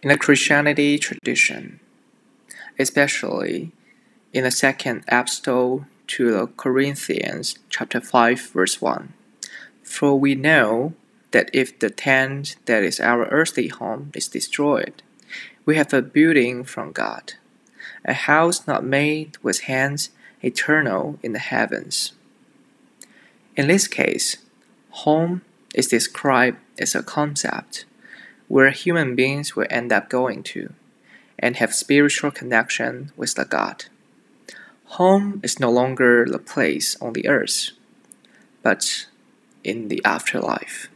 In the Christianity tradition, especially in the second epistle to the Corinthians, chapter 5, verse 1, for we know that if the tent that is our earthly home is destroyed, we have a building from God, a house not made with hands, eternal in the heavens. In this case, home is described as a concept where human beings will end up going to and have spiritual connection with the God. Home is no longer the place on the earth, but in the afterlife.